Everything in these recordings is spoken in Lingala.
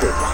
shit.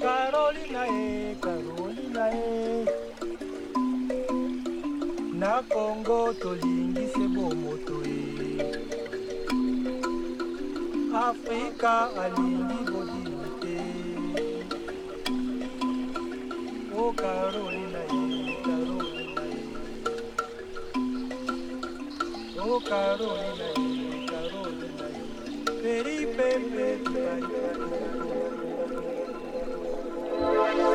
Carolina e Carolina e na Kongo tolingise bomoto e Afrika alingi bodimi te o Carolina e Carolina e o Carolina e Carolina e Peripe, peripe, peripe.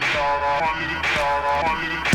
Amerika, Amerika, Amerika.